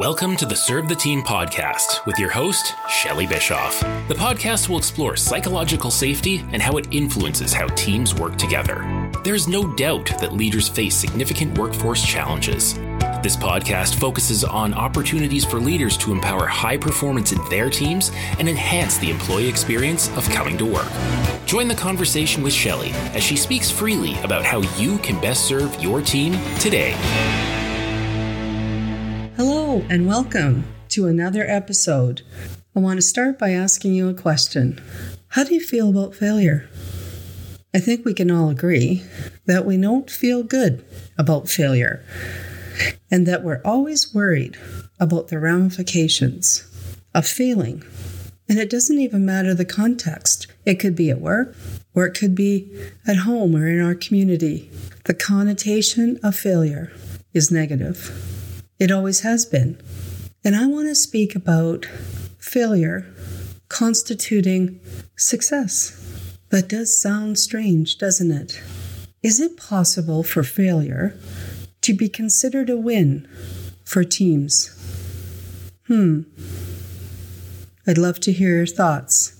Welcome to the Serve the Team podcast with your host, Shelly Bischoff. The podcast will explore psychological safety and how it influences how teams work together. There's no doubt that leaders face significant workforce challenges. This podcast focuses on opportunities for leaders to empower high performance in their teams and enhance the employee experience of coming to work. Join the conversation with Shelly as she speaks freely about how you can best serve your team today. Hello, and welcome to another episode. I want to start by asking you a question How do you feel about failure? I think we can all agree that we don't feel good about failure and that we're always worried about the ramifications of failing. And it doesn't even matter the context. It could be at work, or it could be at home or in our community. The connotation of failure is negative. It always has been. And I want to speak about failure constituting success. That does sound strange, doesn't it? Is it possible for failure to be considered a win for teams? Hmm. I'd love to hear your thoughts.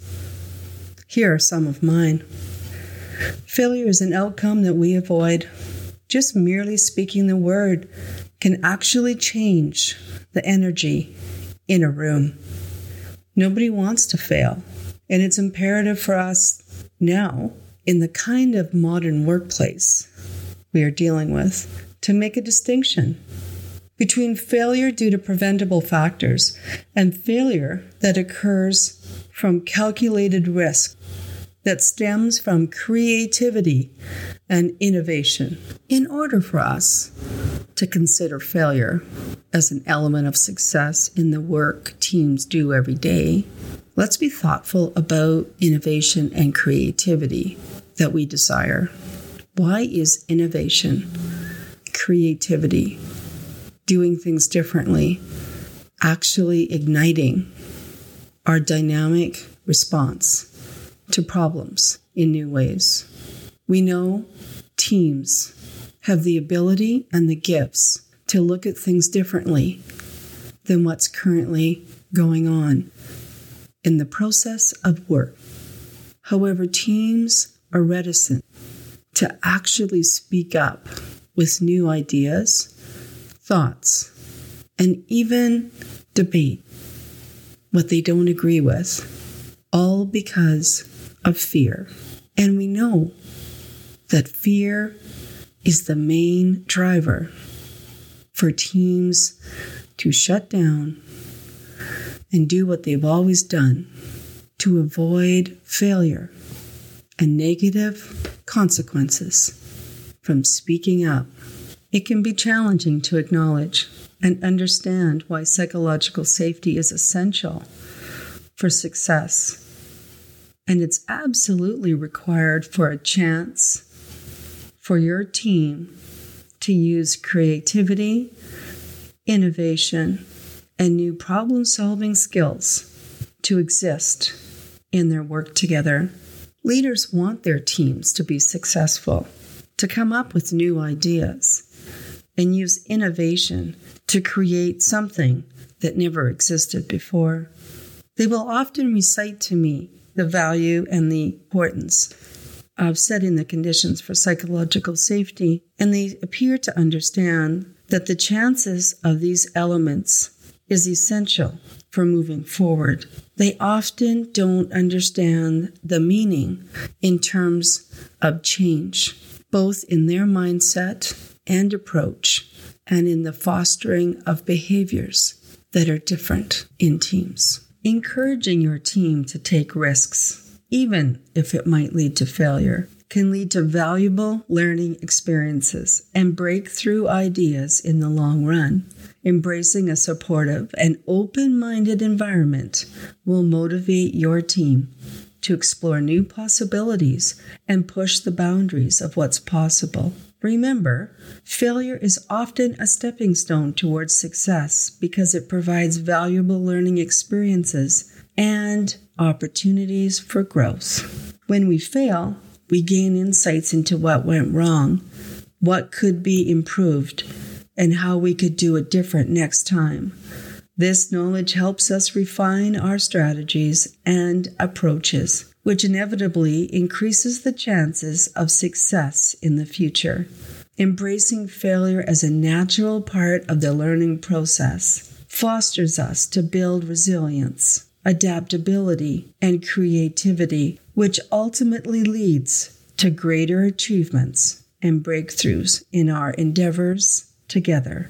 Here are some of mine. Failure is an outcome that we avoid. Just merely speaking the word can actually change the energy in a room. Nobody wants to fail. And it's imperative for us now, in the kind of modern workplace we are dealing with, to make a distinction between failure due to preventable factors and failure that occurs from calculated risk that stems from creativity and innovation. In order for us to consider failure as an element of success in the work teams do every day, let's be thoughtful about innovation and creativity that we desire. Why is innovation, creativity, doing things differently, actually igniting our dynamic response to problems in new ways? We know teams have the ability and the gifts to look at things differently than what's currently going on in the process of work. However, teams are reticent to actually speak up with new ideas, thoughts, and even debate what they don't agree with, all because of fear. And we know that fear is the main driver for teams to shut down and do what they've always done to avoid failure and negative consequences from speaking up. It can be challenging to acknowledge and understand why psychological safety is essential for success. And it's absolutely required for a chance for your team to use creativity, innovation, and new problem solving skills to exist in their work together. Leaders want their teams to be successful, to come up with new ideas, and use innovation to create something that never existed before. They will often recite to me the value and the importance of setting the conditions for psychological safety, and they appear to understand that the chances of these elements is essential for moving forward. They often don't understand the meaning in terms of change, both in their mindset and approach, and in the fostering of behaviors that are different in teams. Encouraging your team to take risks even if it might lead to failure, can lead to valuable learning experiences and breakthrough ideas in the long run. Embracing a supportive and open minded environment will motivate your team to explore new possibilities and push the boundaries of what's possible. Remember, failure is often a stepping stone towards success because it provides valuable learning experiences and opportunities for growth. When we fail, we gain insights into what went wrong, what could be improved, and how we could do it different next time. This knowledge helps us refine our strategies and approaches, which inevitably increases the chances of success in the future. Embracing failure as a natural part of the learning process fosters us to build resilience, adaptability, and creativity, which ultimately leads to greater achievements and breakthroughs in our endeavors together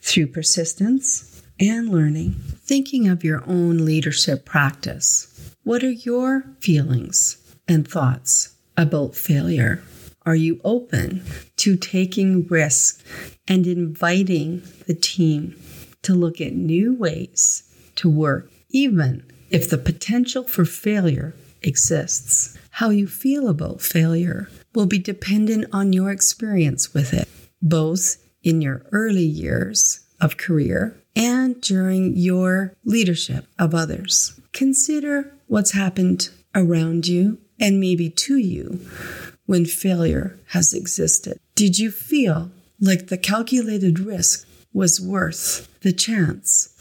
through persistence and learning. Thinking of your own leadership practice, what are your feelings and thoughts about failure? Are you open to taking risks and inviting the team to look at new ways to work, even if the potential for failure exists? How you feel about failure will be dependent on your experience with it, both in your early years of career and during your leadership of others. Consider what's happened around you and maybe to you when failure has existed. Did you feel like the calculated risk was worth the chance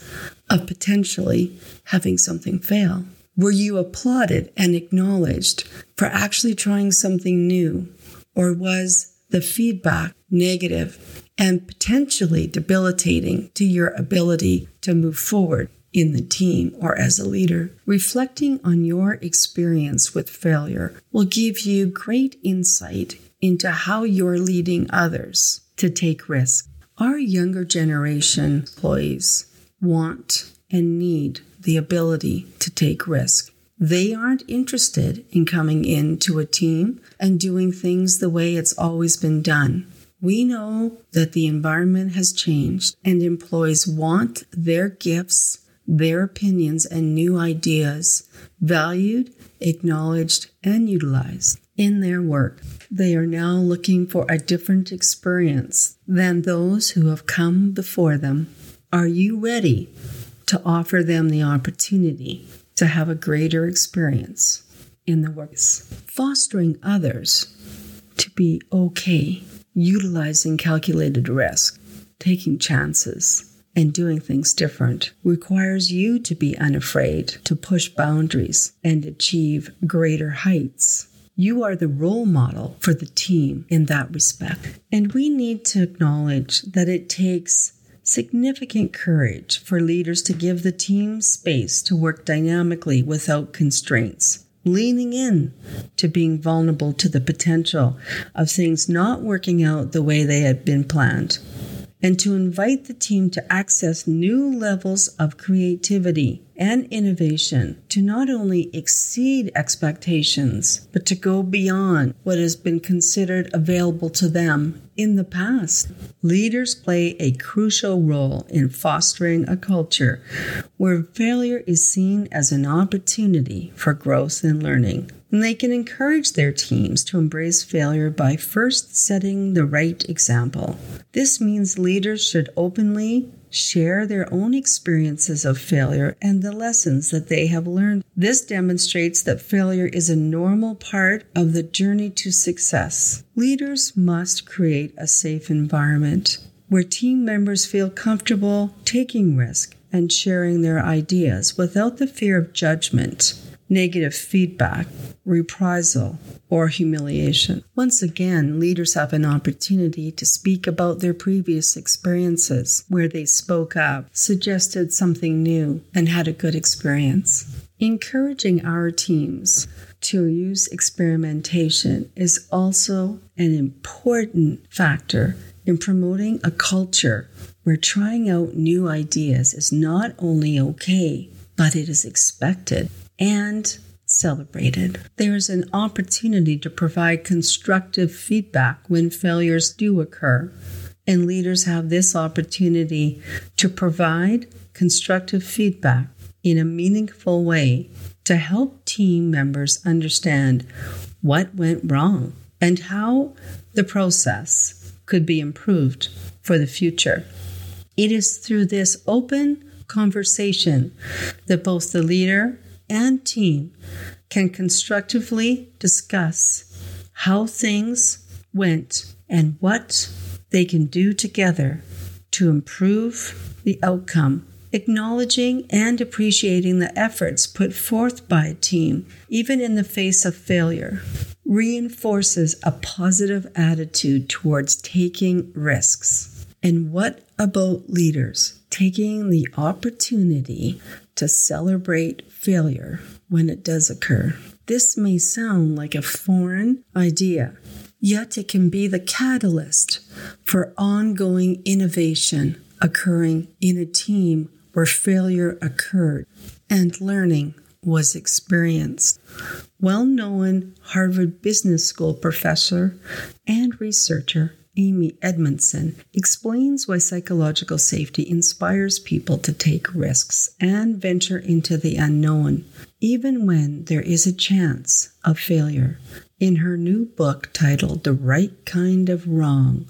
of potentially having something fail? Were you applauded and acknowledged for actually trying something new? Or was the feedback negative and potentially debilitating to your ability to move forward in the team or as a leader. Reflecting on your experience with failure will give you great insight into how you're leading others to take risks. Our younger generation employees want and need the ability to take risks. They aren't interested in coming into a team and doing things the way it's always been done. We know that the environment has changed and employees want their gifts, their opinions, and new ideas valued, acknowledged, and utilized in their work. They are now looking for a different experience than those who have come before them. Are you ready to offer them the opportunity to have a greater experience in the works? Fostering others to be okay utilizing calculated risk, taking chances, and doing things different requires you to be unafraid to push boundaries and achieve greater heights. You are the role model for the team in that respect. And we need to acknowledge that it takes significant courage for leaders to give the team space to work dynamically without constraints leaning in to being vulnerable to the potential of things not working out the way they had been planned, and to invite the team to access new levels of creativity and innovation to not only exceed expectations, but to go beyond what has been considered available to them in the past. Leaders play a crucial role in fostering a culture where failure is seen as an opportunity for growth and learning. And they can encourage their teams to embrace failure by first setting the right example. This means leaders should openly share their own experiences of failure and the lessons that they have learned. This demonstrates that failure is a normal part of the journey to success. Leaders must create a safe environment where team members feel comfortable taking risk and sharing their ideas without the fear of judgment negative feedback, reprisal, or humiliation. Once again, leaders have an opportunity to speak about their previous experiences where they spoke up, suggested something new, and had a good experience. Encouraging our teams to use experimentation is also an important factor in promoting a culture where trying out new ideas is not only okay, but it is expected and celebrated. There is an opportunity to provide constructive feedback when failures do occur, and leaders have this opportunity to provide constructive feedback in a meaningful way to help team members understand what went wrong and how the process could be improved for the future. It is through this open conversation that both the leader and team can constructively discuss how things went and what they can do together to improve the outcome, acknowledging and appreciating the efforts put forth by a team, even in the face of failure, reinforces a positive attitude towards taking risks. And what about leaders taking the opportunity to celebrate failure when it does occur? This may sound like a foreign idea, yet it can be the catalyst for ongoing innovation occurring in a team where failure occurred and learning was experienced. Well known Harvard Business School professor and researcher Amy Edmondson explains why psychological safety inspires people to take risks and venture into the unknown, even when there is a chance of failure in her new book titled The Right Kind of Wrong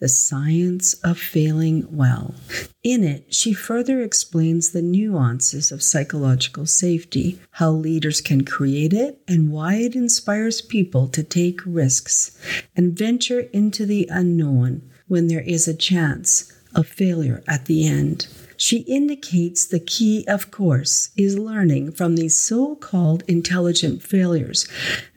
The Science of Failing Well. In it, she further explains the nuances of psychological safety, how leaders can create it, and why it inspires people to take risks and venture into the unknown when there is a chance of failure at the end. She indicates the key, of course, is learning from these so called intelligent failures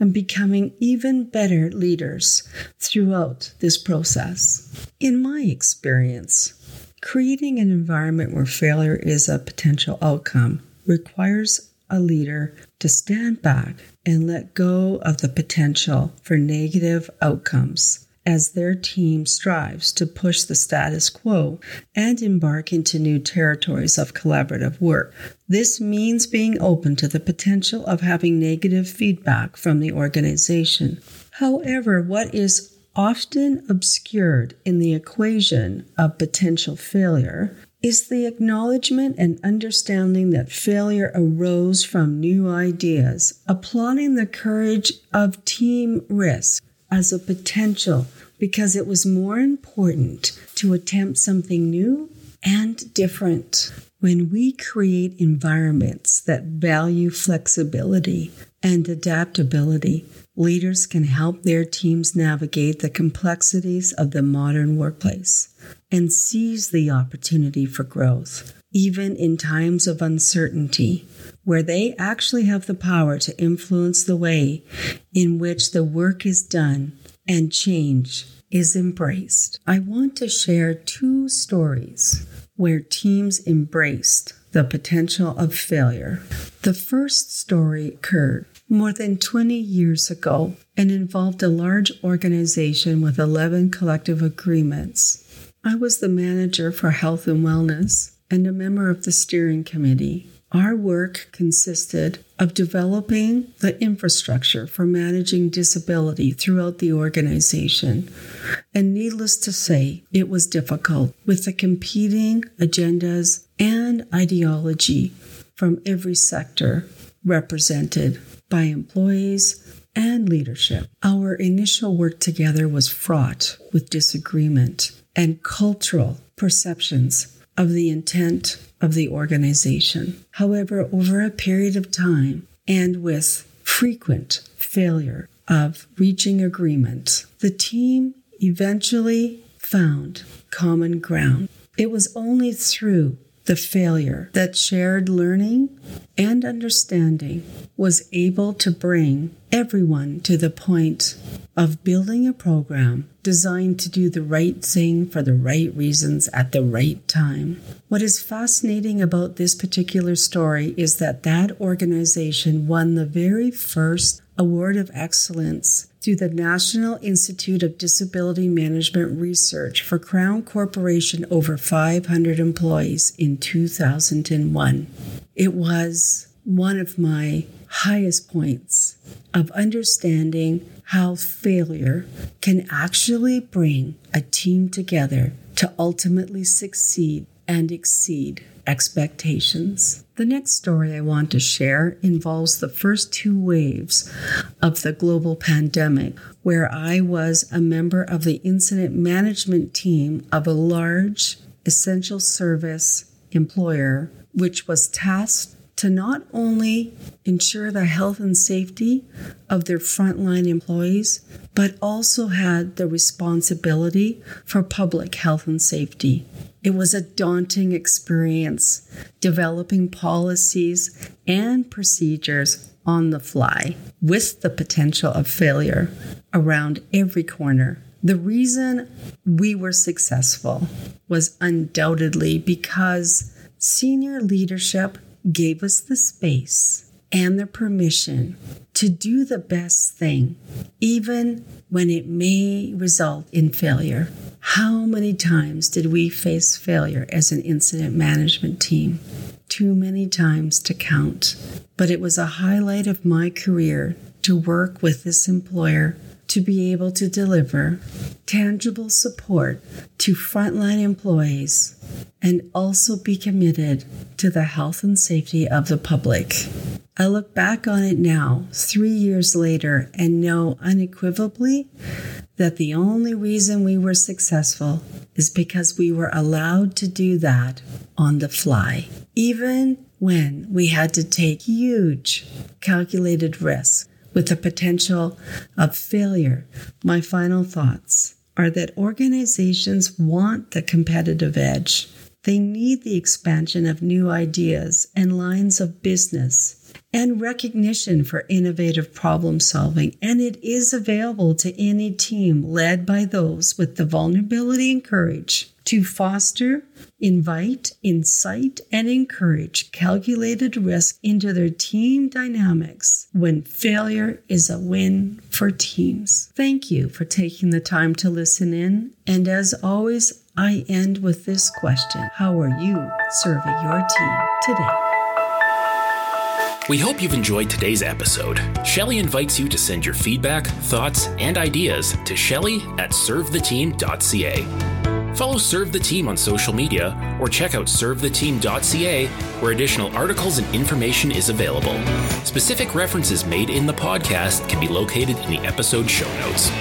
and becoming even better leaders throughout this process. In my experience, creating an environment where failure is a potential outcome requires a leader to stand back and let go of the potential for negative outcomes as their team strives to push the status quo and embark into new territories of collaborative work. This means being open to the potential of having negative feedback from the organization. However, what is often obscured in the equation of potential failure is the acknowledgement and understanding that failure arose from new ideas, applauding the courage of team risk as a potential because it was more important to attempt something new and different. When we create environments that value flexibility and adaptability, leaders can help their teams navigate the complexities of the modern workplace and seize the opportunity for growth, even in times of uncertainty, where they actually have the power to influence the way in which the work is done and change is embraced. I want to share two stories where teams embraced the potential of failure. The first story occurred more than 20 years ago and involved a large organization with 11 collective agreements. I was the manager for health and wellness and a member of the steering committee. Our work consisted of developing the infrastructure for managing disability throughout the organization. And needless to say, it was difficult with the competing agendas and ideology from every sector represented by employees and leadership. Our initial work together was fraught with disagreement and cultural perceptions of the intent of the organization. However, over a period of time and with frequent failure of reaching agreement, the team eventually found common ground. It was only through the failure that shared learning and understanding was able to bring everyone to the point of building a program designed to do the right thing for the right reasons at the right time. What is fascinating about this particular story is that that organization won the very first Award of Excellence through the National Institute of Disability Management Research for Crown Corporation over 500 employees in 2001. It was one of my highest points of understanding how failure can actually bring a team together to ultimately succeed and exceed expectations. The next story I want to share involves the first two waves of the global pandemic, where I was a member of the incident management team of a large essential service employer, which was tasked to not only ensure the health and safety of their frontline employees, but also had the responsibility for public health and safety. It was a daunting experience developing policies and procedures on the fly with the potential of failure around every corner. The reason we were successful was undoubtedly because senior leadership gave us the space and the permission to do the best thing, even when it may result in failure. How many times did we face failure as an incident management team? Too many times to count. But it was a highlight of my career to work with this employer to be able to deliver tangible support to frontline employees and also be committed to the health and safety of the public. I look back on it now, three years later, and know unequivocally that the only reason we were successful is because we were allowed to do that on the fly, even when we had to take huge calculated risks with the potential of failure. My final thoughts are that organizations want the competitive edge. They need the expansion of new ideas and lines of business and recognition for innovative problem solving. And it is available to any team led by those with the vulnerability and courage to foster, invite, incite, and encourage calculated risk into their team dynamics when failure is a win for teams. Thank you for taking the time to listen in. And as always, I end with this question How are you serving your team today? We hope you've enjoyed today's episode. Shelly invites you to send your feedback, thoughts, and ideas to Shelly at servetheteam.ca. Follow Serve the Team on social media or check out servetheteam.ca where additional articles and information is available. Specific references made in the podcast can be located in the episode show notes.